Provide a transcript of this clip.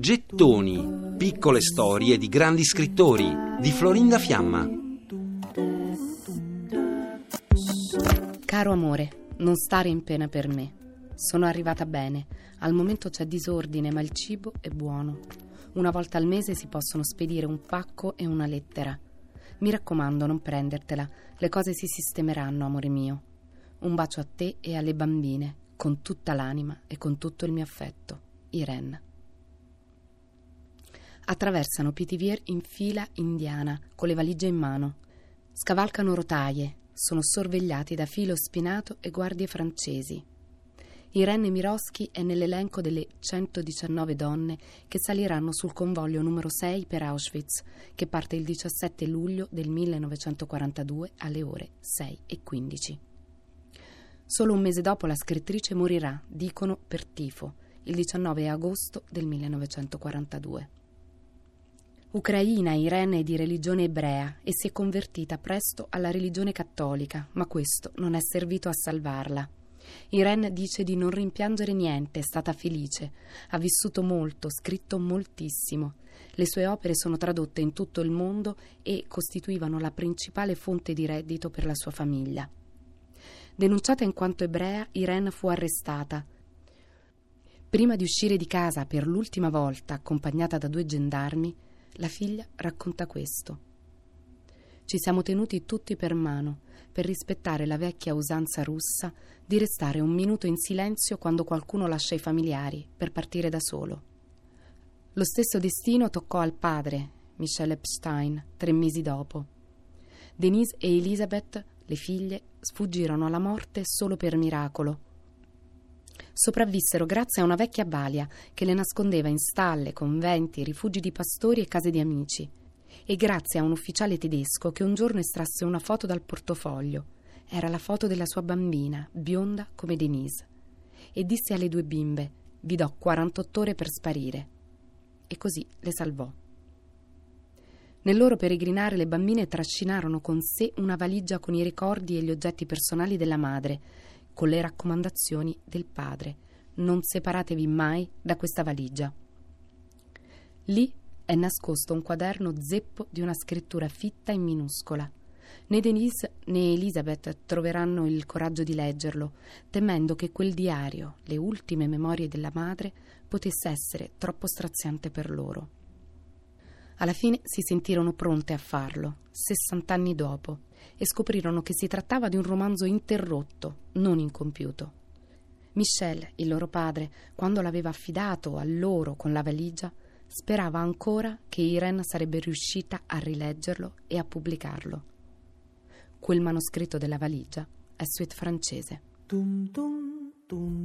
Gettoni, piccole storie di grandi scrittori di Florinda Fiamma. Caro amore, non stare in pena per me. Sono arrivata bene. Al momento c'è disordine, ma il cibo è buono. Una volta al mese si possono spedire un pacco e una lettera. Mi raccomando, non prendertela. Le cose si sistemeranno, amore mio. Un bacio a te e alle bambine con tutta l'anima e con tutto il mio affetto. Irene. Attraversano Pithiviers in fila indiana, con le valigie in mano. Scavalcano rotaie, sono sorvegliati da filo spinato e guardie francesi. Irene Miroschi è nell'elenco delle 119 donne che saliranno sul convoglio numero 6 per Auschwitz, che parte il 17 luglio del 1942 alle ore 6 e 15. Solo un mese dopo la scrittrice morirà, dicono, per tifo, il 19 agosto del 1942. Ucraina, Irene è di religione ebrea e si è convertita presto alla religione cattolica, ma questo non è servito a salvarla. Irene dice di non rimpiangere niente, è stata felice, ha vissuto molto, scritto moltissimo. Le sue opere sono tradotte in tutto il mondo e costituivano la principale fonte di reddito per la sua famiglia. Denunciata in quanto ebrea, Irene fu arrestata. Prima di uscire di casa per l'ultima volta, accompagnata da due gendarmi, la figlia racconta questo. Ci siamo tenuti tutti per mano per rispettare la vecchia usanza russa di restare un minuto in silenzio quando qualcuno lascia i familiari per partire da solo. Lo stesso destino toccò al padre, Michel Epstein, tre mesi dopo. Denise e Elizabeth le figlie sfuggirono alla morte solo per miracolo. Sopravvissero grazie a una vecchia balia che le nascondeva in stalle, conventi, rifugi di pastori e case di amici, e grazie a un ufficiale tedesco che un giorno estrasse una foto dal portofoglio. Era la foto della sua bambina, bionda come Denise, e disse alle due bimbe: Vi do 48 ore per sparire. E così le salvò. Nel loro peregrinare le bambine trascinarono con sé una valigia con i ricordi e gli oggetti personali della madre, con le raccomandazioni del padre. Non separatevi mai da questa valigia. Lì è nascosto un quaderno zeppo di una scrittura fitta e minuscola. Né Denise né Elizabeth troveranno il coraggio di leggerlo, temendo che quel diario, le ultime memorie della madre, potesse essere troppo straziante per loro. Alla fine si sentirono pronte a farlo, sessant'anni dopo, e scoprirono che si trattava di un romanzo interrotto, non incompiuto. Michel, il loro padre, quando l'aveva affidato a loro con la valigia, sperava ancora che Irene sarebbe riuscita a rileggerlo e a pubblicarlo. Quel manoscritto della valigia è suite francese. Tum tum, tum